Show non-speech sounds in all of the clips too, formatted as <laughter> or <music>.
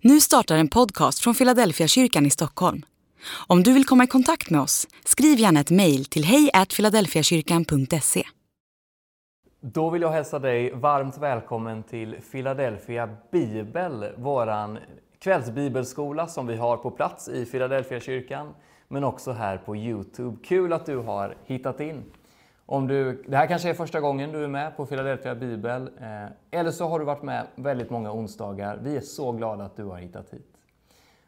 Nu startar en podcast från Philadelphia kyrkan i Stockholm. Om du vill komma i kontakt med oss, skriv gärna ett mejl till hejfiladelfiakyrkan.se. Då vill jag hälsa dig varmt välkommen till Philadelphia Bibel, våran kvällsbibelskola som vi har på plats i Philadelphia kyrkan, men också här på Youtube. Kul att du har hittat in! Om du, det här kanske är första gången du är med på Philadelphia Bibel, eh, eller så har du varit med väldigt många onsdagar. Vi är så glada att du har hittat hit.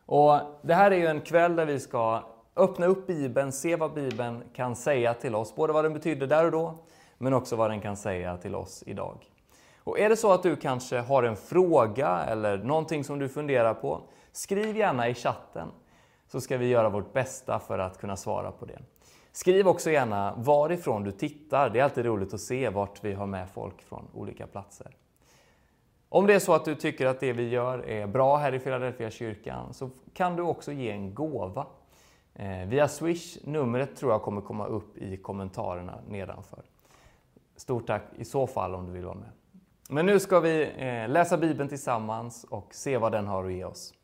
Och det här är ju en kväll där vi ska öppna upp Bibeln, se vad Bibeln kan säga till oss, både vad den betyder där och då, men också vad den kan säga till oss idag. Och är det så att du kanske har en fråga eller någonting som du funderar på, skriv gärna i chatten så ska vi göra vårt bästa för att kunna svara på det. Skriv också gärna varifrån du tittar. Det är alltid roligt att se vart vi har med folk från olika platser. Om det är så att du tycker att det vi gör är bra här i Philadelphia kyrkan så kan du också ge en gåva. Eh, via Swish, numret tror jag kommer komma upp i kommentarerna nedanför. Stort tack i så fall om du vill vara med. Men nu ska vi eh, läsa Bibeln tillsammans och se vad den har att ge oss.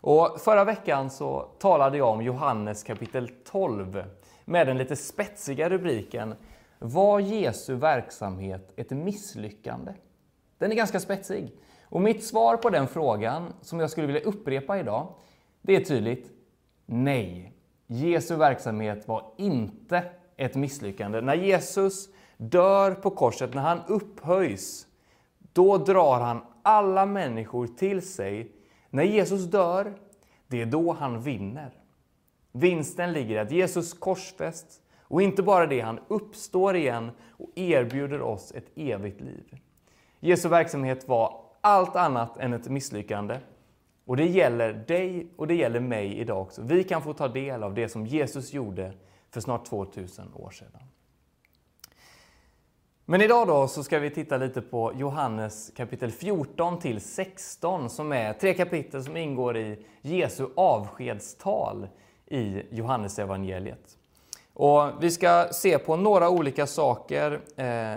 Och förra veckan så talade jag om Johannes kapitel 12 med den lite spetsiga rubriken Var Jesu verksamhet ett misslyckande? Den är ganska spetsig. Och mitt svar på den frågan, som jag skulle vilja upprepa idag, det är tydligt. Nej, Jesu verksamhet var inte ett misslyckande. När Jesus dör på korset, när han upphöjs, då drar han alla människor till sig. När Jesus dör, det är då han vinner. Vinsten ligger i att Jesus korsfästs och inte bara det, han uppstår igen och erbjuder oss ett evigt liv. Jesu verksamhet var allt annat än ett misslyckande. Och det gäller dig och det gäller mig idag också. Vi kan få ta del av det som Jesus gjorde för snart 2000 år sedan. Men idag då så ska vi titta lite på Johannes kapitel 14 till 16 som är tre kapitel som ingår i Jesu avskedstal i Johannesevangeliet. Och vi ska se på några olika saker. Eh,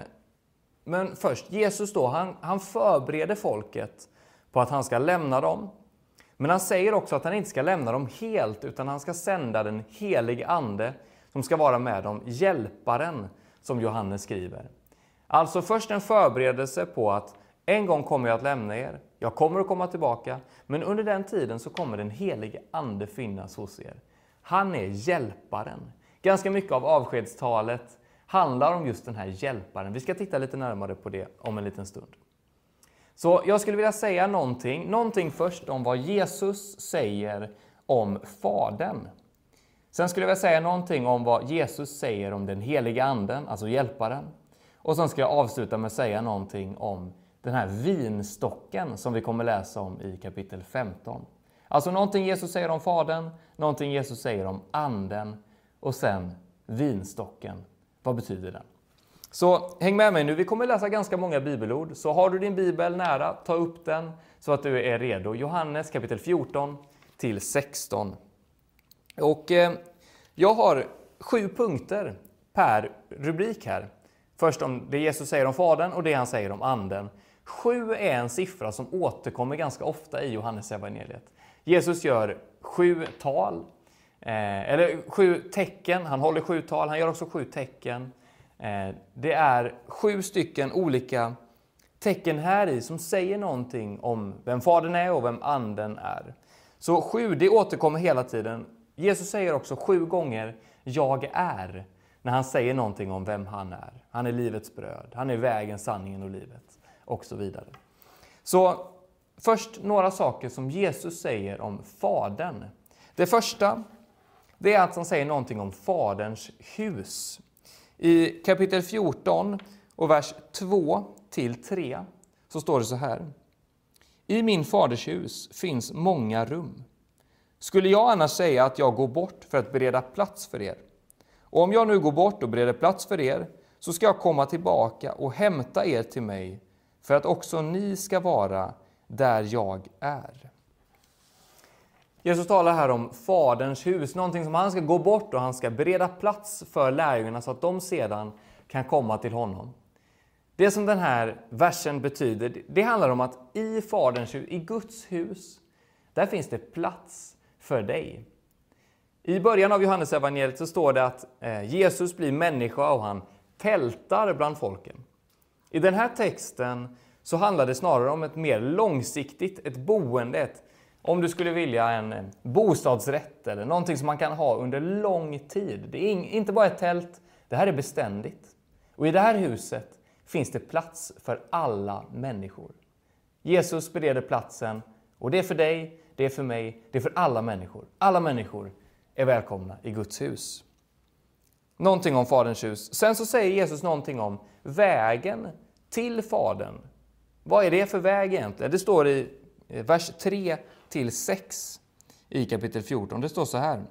men först, Jesus då, han, han förbereder folket på att han ska lämna dem. Men han säger också att han inte ska lämna dem helt, utan han ska sända den helige Ande som ska vara med dem, Hjälparen, som Johannes skriver. Alltså först en förberedelse på att en gång kommer jag att lämna er, jag kommer att komma tillbaka, men under den tiden så kommer den helige Ande finnas hos er. Han är hjälparen. Ganska mycket av avskedstalet handlar om just den här hjälparen. Vi ska titta lite närmare på det om en liten stund. Så jag skulle vilja säga någonting, någonting först om vad Jesus säger om Fadern. Sen skulle jag vilja säga någonting om vad Jesus säger om den heliga Anden, alltså hjälparen. Och sen ska jag avsluta med att säga någonting om den här vinstocken som vi kommer läsa om i kapitel 15. Alltså någonting Jesus säger om Fadern, någonting Jesus säger om Anden och sen vinstocken. Vad betyder den? Så häng med mig nu, vi kommer läsa ganska många bibelord. Så har du din bibel nära, ta upp den så att du är redo. Johannes kapitel 14 till 16. Och eh, jag har sju punkter per rubrik här. Först om det Jesus säger om Fadern och det han säger om Anden. Sju är en siffra som återkommer ganska ofta i Johannes evangeliet. Jesus gör sju tal, eh, eller sju tecken. Han håller sju tal, han gör också sju tecken. Eh, det är sju stycken olika tecken här i som säger någonting om vem Fadern är och vem Anden är. Så sju, det återkommer hela tiden. Jesus säger också sju gånger ”Jag är” när han säger någonting om vem han är. Han är livets bröd, han är vägen, sanningen och livet och så vidare. Så Först några saker som Jesus säger om Fadern. Det första det är att han säger någonting om Faderns hus. I kapitel 14 och vers 2 till 3 så står det så här. I min faders hus finns många rum. Skulle jag annars säga att jag går bort för att bereda plats för er? Och om jag nu går bort och bereder plats för er, så ska jag komma tillbaka och hämta er till mig, för att också ni ska vara där jag är. Jesus talar här om Faderns hus, någonting som han ska gå bort och han ska bereda plats för lärjungarna så att de sedan kan komma till honom. Det som den här versen betyder, det handlar om att i Faderns hus, i Guds hus, där finns det plats för dig. I början av Johannesevangeliet så står det att eh, Jesus blir människa och han tältar bland folken. I den här texten så handlar det snarare om ett mer långsiktigt, ett boende, ett, om du skulle vilja en bostadsrätt eller någonting som man kan ha under lång tid. Det är inte bara ett tält, det här är beständigt. Och i det här huset finns det plats för alla människor. Jesus bereder platsen och det är för dig, det är för mig, det är för alla människor. Alla människor är välkomna i Guds hus. Någonting om Faderns hus. Sen så säger Jesus någonting om vägen till Fadern. Vad är det för väg egentligen? Det står i eh, vers 3 till 6 i kapitel 14. Det står så här.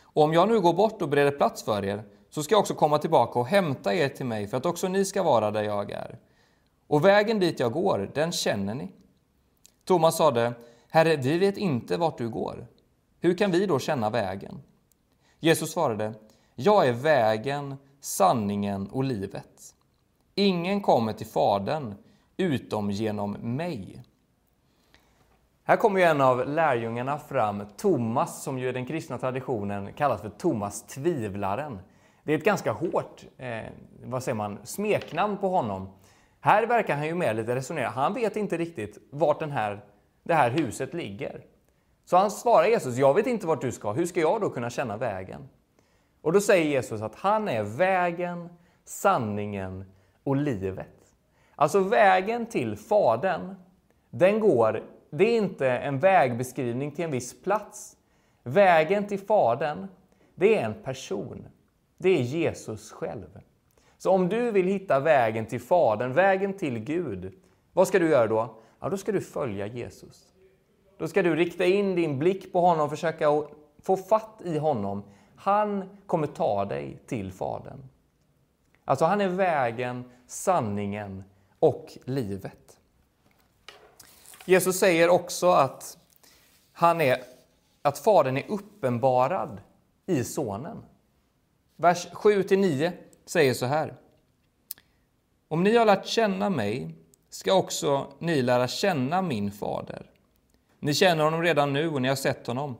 Om jag nu går bort och bereder plats för er så ska jag också komma tillbaka och hämta er till mig för att också ni ska vara där jag är. Och vägen dit jag går, den känner ni. Thomas sade, Herre, vi vet inte vart du går. Hur kan vi då känna vägen? Jesus svarade, Jag är vägen, sanningen och livet. Ingen kommer till Fadern utom genom mig. Här kommer ju en av lärjungarna fram, Thomas, som ju i den kristna traditionen kallas för Thomas tvivlaren. Det är ett ganska hårt eh, vad säger man, smeknamn på honom. Här verkar han ju mer lite resonera. Han vet inte riktigt vart den här, det här huset ligger. Så han svarar Jesus, jag vet inte vart du ska. Hur ska jag då kunna känna vägen? Och då säger Jesus att han är vägen, sanningen och livet. Alltså vägen till Fadern, den går, det är inte en vägbeskrivning till en viss plats. Vägen till Fadern, det är en person. Det är Jesus själv. Så om du vill hitta vägen till Fadern, vägen till Gud, vad ska du göra då? Ja, då ska du följa Jesus. Då ska du rikta in din blick på honom och försöka få fatt i honom. Han kommer ta dig till Fadern. Alltså, han är vägen, sanningen och livet. Jesus säger också att, han är, att Fadern är uppenbarad i Sonen. Vers 7-9 säger så här. Om ni har lärt känna mig ska också ni lära känna min fader. Ni känner honom redan nu och ni har sett honom.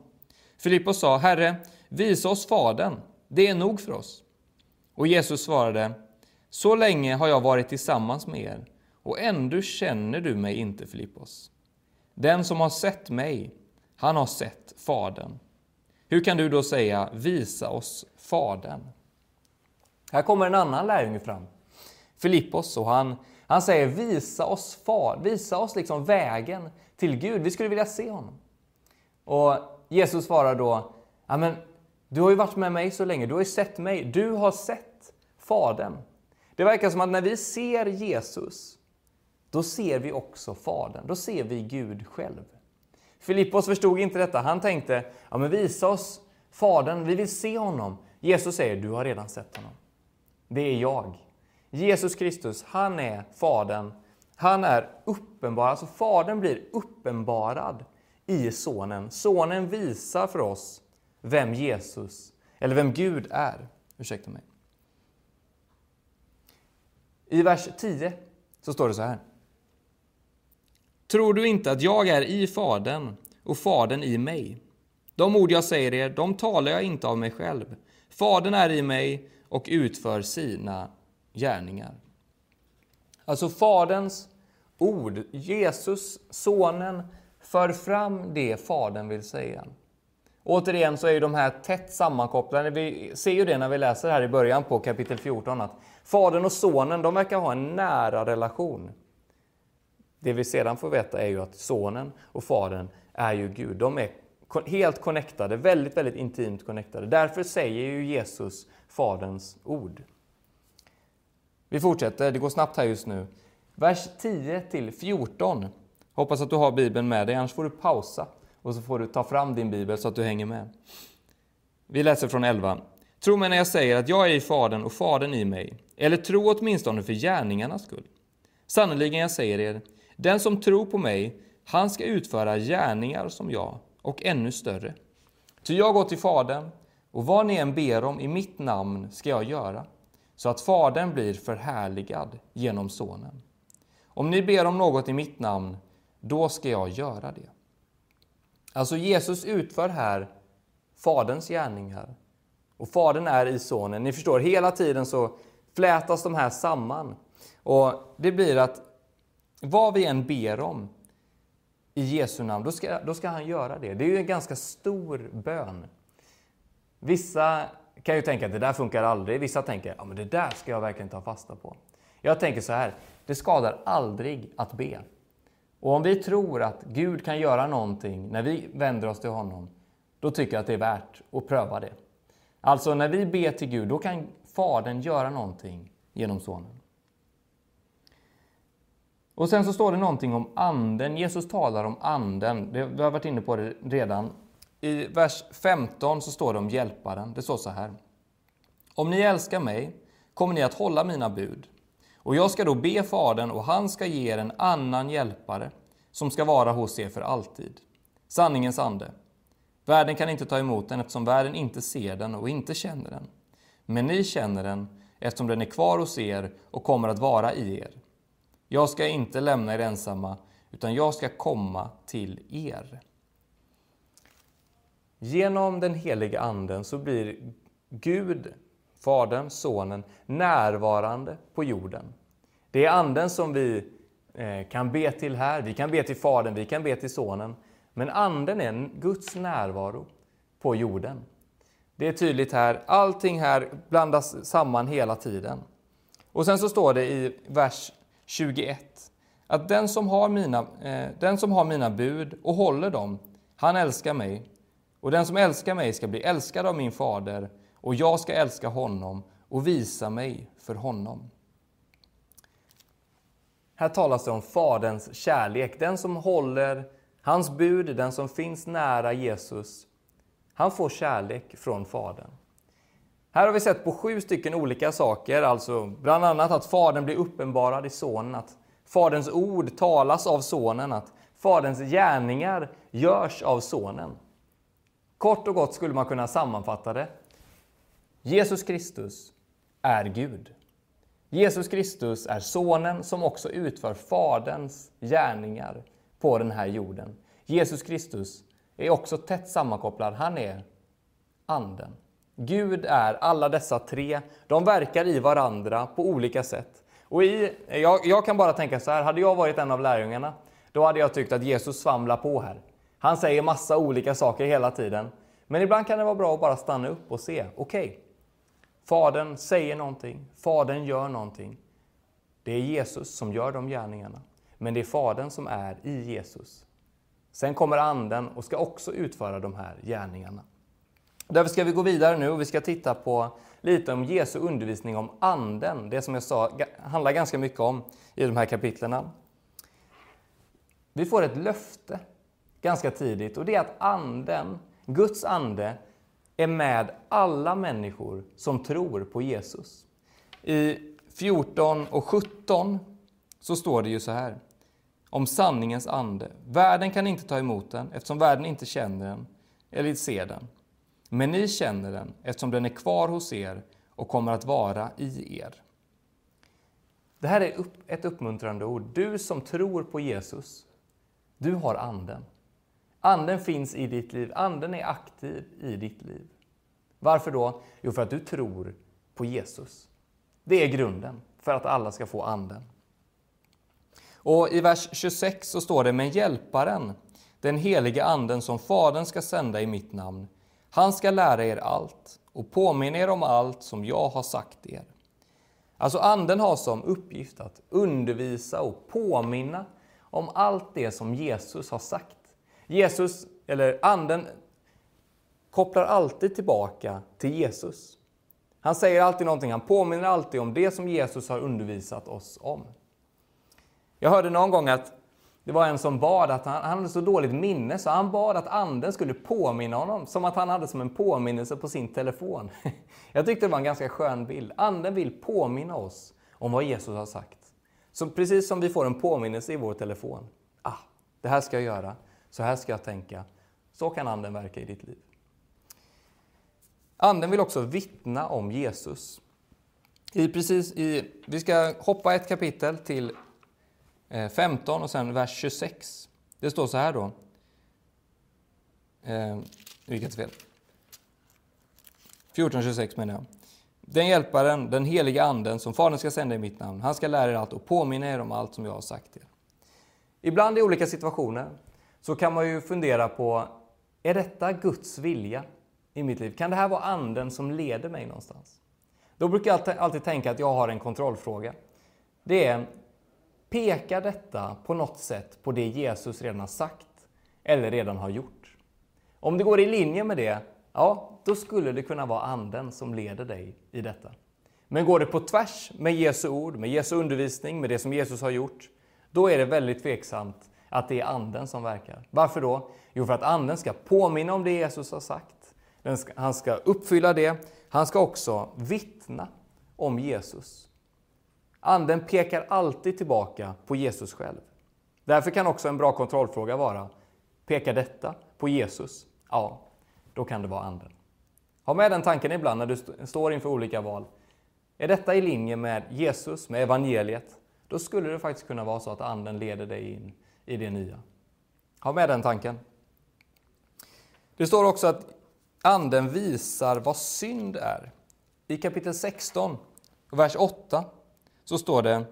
Filippos sa, Herre, visa oss Fadern, det är nog för oss. Och Jesus svarade, så länge har jag varit tillsammans med er, och ändå känner du mig inte, Filippos. Den som har sett mig, han har sett Fadern. Hur kan du då säga, visa oss Fadern? Här kommer en annan lärjunge fram, Filippos, och han, han säger visa oss, far, visa oss liksom vägen till Gud. Vi skulle vilja se honom. Och Jesus svarar då, men, du har ju varit med mig så länge, du har ju sett mig, du har sett Fadern. Det verkar som att när vi ser Jesus, då ser vi också Fadern, då ser vi Gud själv. Filippos förstod inte detta, han tänkte, ja men visa oss Fadern, vi vill se honom. Jesus säger, du har redan sett honom. Det är jag. Jesus Kristus, han är Fadern. Han är uppenbar, alltså Fadern blir uppenbarad i Sonen. Sonen visar för oss vem Jesus, eller vem Gud är. Ursäkta mig. I vers 10 så står det så här. Tror du inte att jag är i Fadern och Fadern i mig? De ord jag säger er, de talar jag inte av mig själv. Fadern är i mig och utför sina gärningar. Alltså Faderns ord, Jesus, Sonen, för fram det Fadern vill säga. Återigen så är ju de här tätt sammankopplade. Vi ser ju det när vi läser här i början på kapitel 14 att Fadern och Sonen de verkar ha en nära relation. Det vi sedan får veta är ju att Sonen och Fadern är ju Gud. De är helt connectade, väldigt, väldigt intimt connectade. Därför säger ju Jesus Faderns ord. Vi fortsätter, det går snabbt här just nu. Vers 10 till 14. Hoppas att du har Bibeln med dig, annars får du pausa och så får du ta fram din bibel så att du hänger med. Vi läser från 11. Tro mig när jag säger att jag är i Fadern och Fadern i mig, eller tro åtminstone för gärningarnas skull. Sannerligen, jag säger er, den som tror på mig, han ska utföra gärningar som jag, och ännu större. Ty jag går till Fadern, och vad ni än ber om i mitt namn ska jag göra, så att Fadern blir förhärligad genom Sonen. Om ni ber om något i mitt namn, då ska jag göra det. Alltså Jesus utför här Faderns gärningar. Och Fadern är i Sonen. Ni förstår, hela tiden så flätas de här samman. Och det blir att vad vi än ber om i Jesu namn, då ska, då ska han göra det. Det är ju en ganska stor bön. Vissa kan ju tänka att det där funkar aldrig. Vissa tänker att ja, det där ska jag verkligen ta fasta på. Jag tänker så här, det skadar aldrig att be. Och om vi tror att Gud kan göra någonting när vi vänder oss till honom, då tycker jag att det är värt att pröva det. Alltså när vi ber till Gud, då kan Fadern göra någonting genom Sonen. Och sen så står det någonting om anden. Jesus talar om anden. Vi har varit inne på det redan. I vers 15 så står det om hjälparen. Det står så här. Om ni älskar mig kommer ni att hålla mina bud. Och jag ska då be Fadern och han ska ge er en annan hjälpare som ska vara hos er för alltid. Sanningens ande. Världen kan inte ta emot den eftersom världen inte ser den och inte känner den. Men ni känner den eftersom den är kvar hos er och kommer att vara i er. Jag ska inte lämna er ensamma, utan jag ska komma till er. Genom den heliga Anden så blir Gud, Fadern, Sonen, närvarande på jorden. Det är Anden som vi eh, kan be till här. Vi kan be till Fadern, vi kan be till Sonen. Men Anden är Guds närvaro på jorden. Det är tydligt här. Allting här blandas samman hela tiden. Och sen så står det i vers 21 att den som har mina, eh, den som har mina bud och håller dem, han älskar mig. Och den som älskar mig ska bli älskad av min fader och jag ska älska honom och visa mig för honom. Här talas det om Faderns kärlek. Den som håller hans bud, den som finns nära Jesus, han får kärlek från Fadern. Här har vi sett på sju stycken olika saker, alltså bland annat att Fadern blir uppenbarad i Sonen, att Faderns ord talas av Sonen, att Faderns gärningar görs av Sonen. Kort och gott skulle man kunna sammanfatta det. Jesus Kristus är Gud. Jesus Kristus är Sonen som också utför Faderns gärningar på den här jorden. Jesus Kristus är också tätt sammankopplad. Han är Anden. Gud är alla dessa tre. De verkar i varandra på olika sätt. Och i, jag, jag kan bara tänka så här, hade jag varit en av lärjungarna, då hade jag tyckt att Jesus svamlar på här. Han säger massa olika saker hela tiden. Men ibland kan det vara bra att bara stanna upp och se, okej, okay, Fadern säger någonting, Fadern gör någonting. Det är Jesus som gör de gärningarna, men det är Fadern som är i Jesus. Sen kommer Anden och ska också utföra de här gärningarna. Därför ska vi gå vidare nu och vi ska titta på lite om Jesu undervisning om Anden. Det som jag sa handlar ganska mycket om i de här kapitlerna. Vi får ett löfte ganska tidigt och det är att Anden, Guds ande, är med alla människor som tror på Jesus. I 14 och 17 så står det ju så här om sanningens ande. Världen kan inte ta emot den eftersom världen inte känner den eller ser den. Men ni känner den eftersom den är kvar hos er och kommer att vara i er. Det här är ett uppmuntrande ord. Du som tror på Jesus, du har Anden. Anden finns i ditt liv. Anden är aktiv i ditt liv. Varför då? Jo, för att du tror på Jesus. Det är grunden för att alla ska få Anden. Och I vers 26 så står det, men Hjälparen, den helige Anden som Fadern ska sända i mitt namn, han ska lära er allt och påminna er om allt som jag har sagt er. Alltså Anden har som uppgift att undervisa och påminna om allt det som Jesus har sagt. Jesus, eller Anden, kopplar alltid tillbaka till Jesus. Han säger alltid någonting, han påminner alltid om det som Jesus har undervisat oss om. Jag hörde någon gång att det var en som bad att han, han hade så dåligt minne så han bad att anden skulle påminna honom som att han hade som en påminnelse på sin telefon. <laughs> Jag tyckte det var en ganska skön bild. Anden vill påminna oss om vad Jesus har sagt. Så precis som vi får en påminnelse i vår telefon. Ah, det här ska jag göra. Så här ska jag tänka. Så kan anden verka i ditt liv. Anden vill också vittna om Jesus. I precis i, vi ska hoppa ett kapitel till Eh, 15 och sen vers 26. Det står så här då. Eh, vilket fel. 14.26 menar jag. Den hjälparen, den heliga anden, som Fadern ska sända i mitt namn, han ska lära er allt och påminna er om allt som jag har sagt er. Ibland i olika situationer så kan man ju fundera på, är detta Guds vilja i mitt liv? Kan det här vara anden som leder mig någonstans? Då brukar jag alltid tänka att jag har en kontrollfråga. Det är, pekar detta på något sätt på det Jesus redan har sagt eller redan har gjort? Om det går i linje med det, ja, då skulle det kunna vara anden som leder dig i detta. Men går det på tvärs med Jesu ord, med Jesu undervisning, med det som Jesus har gjort, då är det väldigt tveksamt att det är anden som verkar. Varför då? Jo, för att anden ska påminna om det Jesus har sagt. Han ska uppfylla det. Han ska också vittna om Jesus. Anden pekar alltid tillbaka på Jesus själv. Därför kan också en bra kontrollfråga vara, pekar detta på Jesus? Ja, då kan det vara anden. Ha med den tanken ibland när du står inför olika val. Är detta i linje med Jesus, med evangeliet? Då skulle det faktiskt kunna vara så att anden leder dig in i det nya. Ha med den tanken. Det står också att anden visar vad synd är. I kapitel 16, vers 8, så står det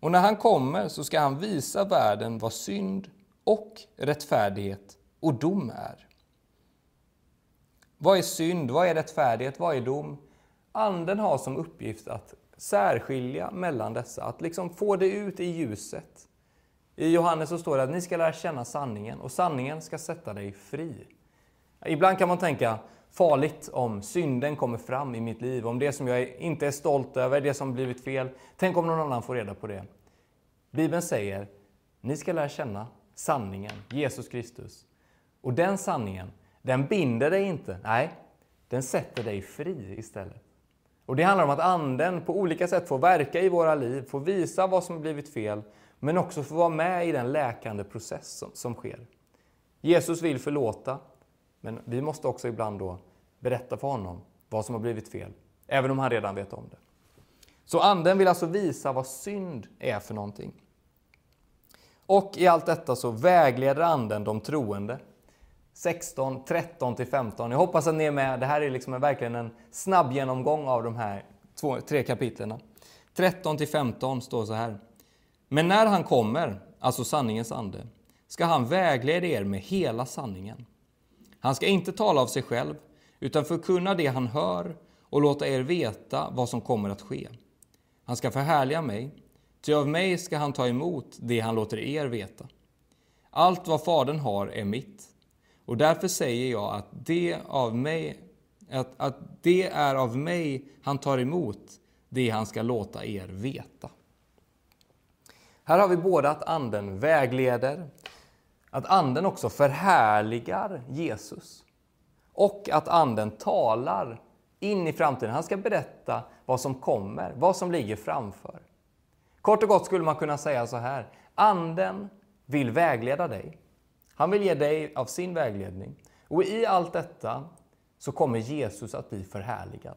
Och när han kommer så ska han visa världen vad synd och rättfärdighet och dom är. Vad är synd? Vad är rättfärdighet? Vad är dom? Anden har som uppgift att särskilja mellan dessa, att liksom få det ut i ljuset. I Johannes så står det att ni ska lära känna sanningen och sanningen ska sätta dig fri. Ibland kan man tänka farligt om synden kommer fram i mitt liv, om det som jag inte är stolt över, det som blivit fel. Tänk om någon annan får reda på det. Bibeln säger, ni ska lära känna sanningen, Jesus Kristus. Och den sanningen, den binder dig inte. Nej, den sätter dig fri istället. Och Det handlar om att Anden på olika sätt får verka i våra liv, får visa vad som blivit fel, men också få vara med i den läkande process som, som sker. Jesus vill förlåta, men vi måste också ibland då berätta för honom vad som har blivit fel, även om han redan vet om det. Så Anden vill alltså visa vad synd är för någonting. Och i allt detta så vägleder Anden de troende 16, 13 till 15. Jag hoppas att ni är med. Det här är liksom verkligen en snabb genomgång av de här två, tre kapitlen. 13 till 15 står så här. Men när han kommer, alltså sanningens ande, ska han vägleda er med hela sanningen. Han ska inte tala av sig själv, utan förkunna det han hör och låta er veta vad som kommer att ske. Han ska förhärliga mig, ty av mig ska han ta emot det han låter er veta. Allt vad Fadern har är mitt. Och därför säger jag att det, av mig, att, att det är av mig han tar emot det han ska låta er veta. Här har vi både att Anden vägleder, att Anden också förhärligar Jesus och att Anden talar in i framtiden. Han ska berätta vad som kommer, vad som ligger framför. Kort och gott skulle man kunna säga så här. Anden vill vägleda dig. Han vill ge dig av sin vägledning. Och i allt detta så kommer Jesus att bli förhärligad.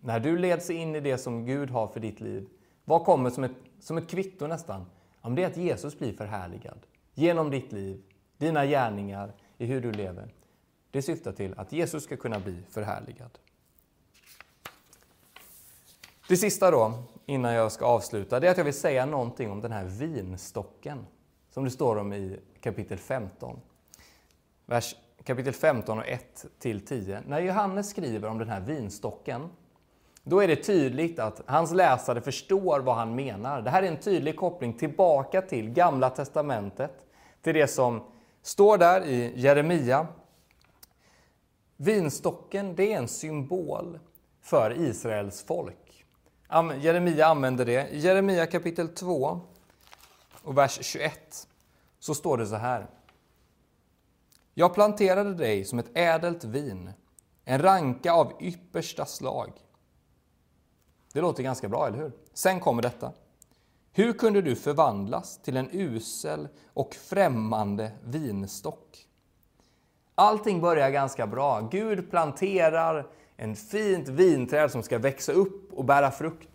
När du leds in i det som Gud har för ditt liv, vad kommer som ett, som ett kvitto nästan? Om det är att Jesus blir förhärligad genom ditt liv, dina gärningar, i hur du lever. Det syftar till att Jesus ska kunna bli förhärligad. Det sista då, innan jag ska avsluta, det är att jag vill säga någonting om den här vinstocken som det står om i kapitel 15. Vers, kapitel 15 och 1 till 10. När Johannes skriver om den här vinstocken, då är det tydligt att hans läsare förstår vad han menar. Det här är en tydlig koppling tillbaka till Gamla Testamentet, till det som står där i Jeremia. Vinstocken, det är en symbol för Israels folk. Jeremia använder det. I Jeremia kapitel 2 och vers 21 så står det så här. Jag planterade dig som ett ädelt vin, en ranka av yppersta slag. Det låter ganska bra, eller hur? Sen kommer detta. Hur kunde du förvandlas till en usel och främmande vinstock? Allting börjar ganska bra. Gud planterar en fint vinträd som ska växa upp och bära frukt.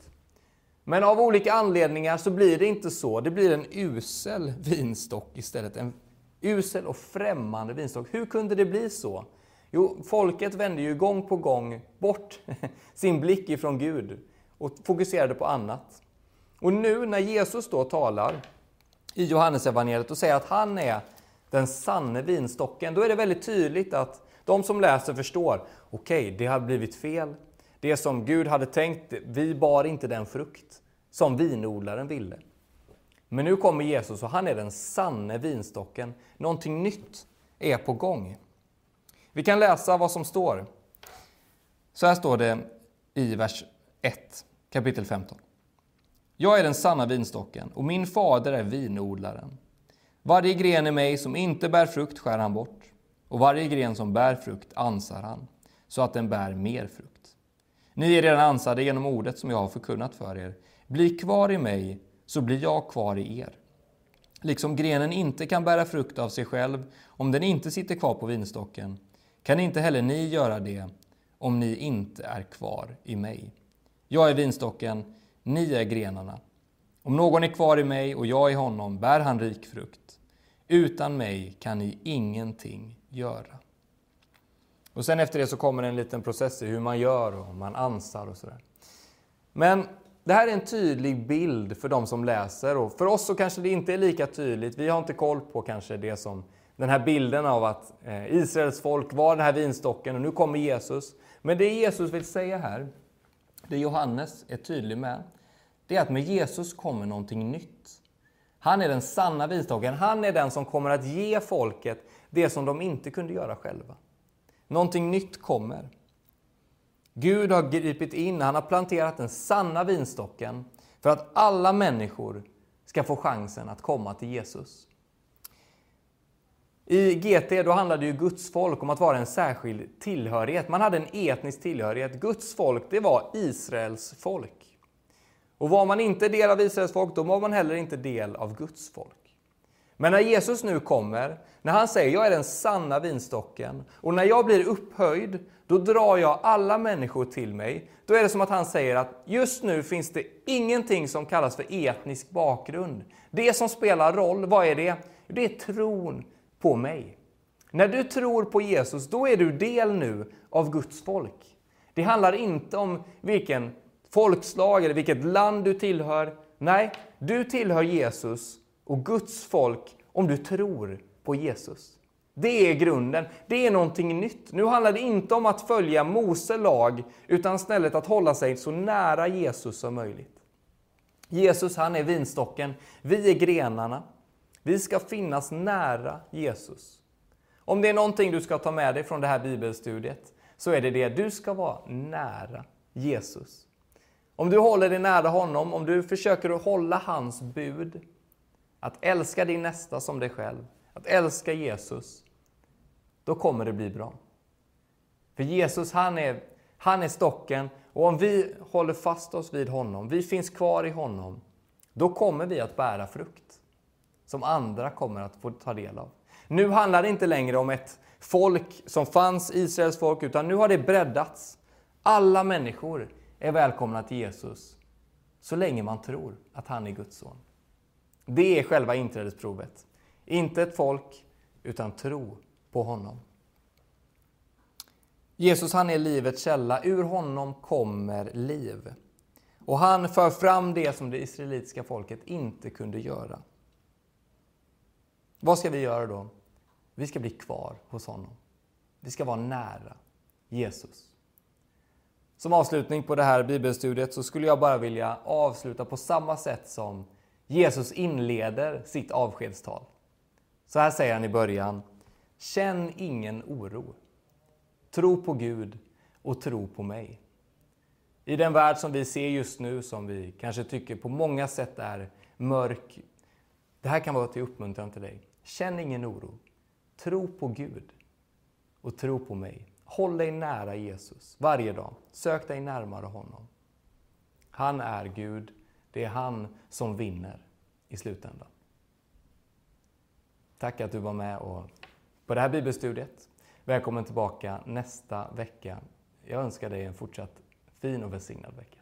Men av olika anledningar så blir det inte så. Det blir en usel vinstock istället. En Usel och främmande vinstock. Hur kunde det bli så? Jo, folket vände ju gång på gång bort <laughs> sin blick ifrån Gud och fokuserade på annat. Och nu när Jesus då talar i Johannesevangeliet och säger att han är den sanne vinstocken, då är det väldigt tydligt att de som läser förstår, okej, okay, det har blivit fel. Det som Gud hade tänkt, vi bar inte den frukt som vinodlaren ville. Men nu kommer Jesus och han är den sanne vinstocken. Någonting nytt är på gång. Vi kan läsa vad som står. Så här står det i vers 1, kapitel 15. Jag är den sanna vinstocken och min fader är vinodlaren. Varje gren i mig som inte bär frukt skär han bort och varje gren som bär frukt ansar han, så att den bär mer frukt. Ni är redan ansade genom ordet som jag har förkunnat för er. Bli kvar i mig, så blir jag kvar i er. Liksom grenen inte kan bära frukt av sig själv om den inte sitter kvar på vinstocken, kan inte heller ni göra det om ni inte är kvar i mig. Jag är vinstocken, ni är grenarna. Om någon är kvar i mig och jag i honom bär han rik frukt. Utan mig kan ni ingenting göra. Och sen efter det så kommer en liten process i hur man gör och man ansar och sådär. Men det här är en tydlig bild för de som läser och för oss så kanske det inte är lika tydligt. Vi har inte koll på kanske det som den här bilden av att eh, Israels folk var den här vinstocken och nu kommer Jesus. Men det Jesus vill säga här, det Johannes är tydlig med, det är att med Jesus kommer någonting nytt. Han är den sanna vinstocken. Han är den som kommer att ge folket det som de inte kunde göra själva. Någonting nytt kommer. Gud har gripit in, han har planterat den sanna vinstocken för att alla människor ska få chansen att komma till Jesus. I GT då handlade ju Guds folk om att vara en särskild tillhörighet. Man hade en etnisk tillhörighet. Guds folk, det var Israels folk. Och var man inte del av Israels folk, då var man heller inte del av Guds folk. Men när Jesus nu kommer, när han säger jag är den sanna vinstocken och när jag blir upphöjd, då drar jag alla människor till mig. Då är det som att han säger att just nu finns det ingenting som kallas för etnisk bakgrund. Det som spelar roll, vad är det? Det är tron på mig. När du tror på Jesus, då är du del nu av Guds folk. Det handlar inte om vilken folkslag eller vilket land du tillhör. Nej, du tillhör Jesus och Guds folk om du tror på Jesus. Det är grunden. Det är någonting nytt. Nu handlar det inte om att följa Mose lag, utan istället att hålla sig så nära Jesus som möjligt. Jesus, han är vinstocken. Vi är grenarna. Vi ska finnas nära Jesus. Om det är någonting du ska ta med dig från det här bibelstudiet, så är det det. Du ska vara nära Jesus. Om du håller dig nära honom, om du försöker att hålla hans bud, att älska din nästa som dig själv, att älska Jesus, då kommer det bli bra. För Jesus, han är, han är stocken och om vi håller fast oss vid honom, vi finns kvar i honom, då kommer vi att bära frukt som andra kommer att få ta del av. Nu handlar det inte längre om ett folk som fanns, Israels folk, utan nu har det breddats. Alla människor är välkomna till Jesus, så länge man tror att han är Guds son. Det är själva inträdesprovet. Inte ett folk, utan tro på honom. Jesus han är livets källa, ur honom kommer liv. Och han för fram det som det israelitiska folket inte kunde göra. Vad ska vi göra då? Vi ska bli kvar hos honom. Vi ska vara nära Jesus. Som avslutning på det här bibelstudiet så skulle jag bara vilja avsluta på samma sätt som Jesus inleder sitt avskedstal. Så här säger han i början. Känn ingen oro. Tro på Gud och tro på mig. I den värld som vi ser just nu, som vi kanske tycker på många sätt är mörk, det här kan vara till uppmuntran till dig. Känn ingen oro. Tro på Gud och tro på mig. Håll dig nära Jesus varje dag. Sök dig närmare honom. Han är Gud. Det är han som vinner i slutändan. Tack att du var med och på det här bibelstudiet. Välkommen tillbaka nästa vecka. Jag önskar dig en fortsatt fin och välsignad vecka.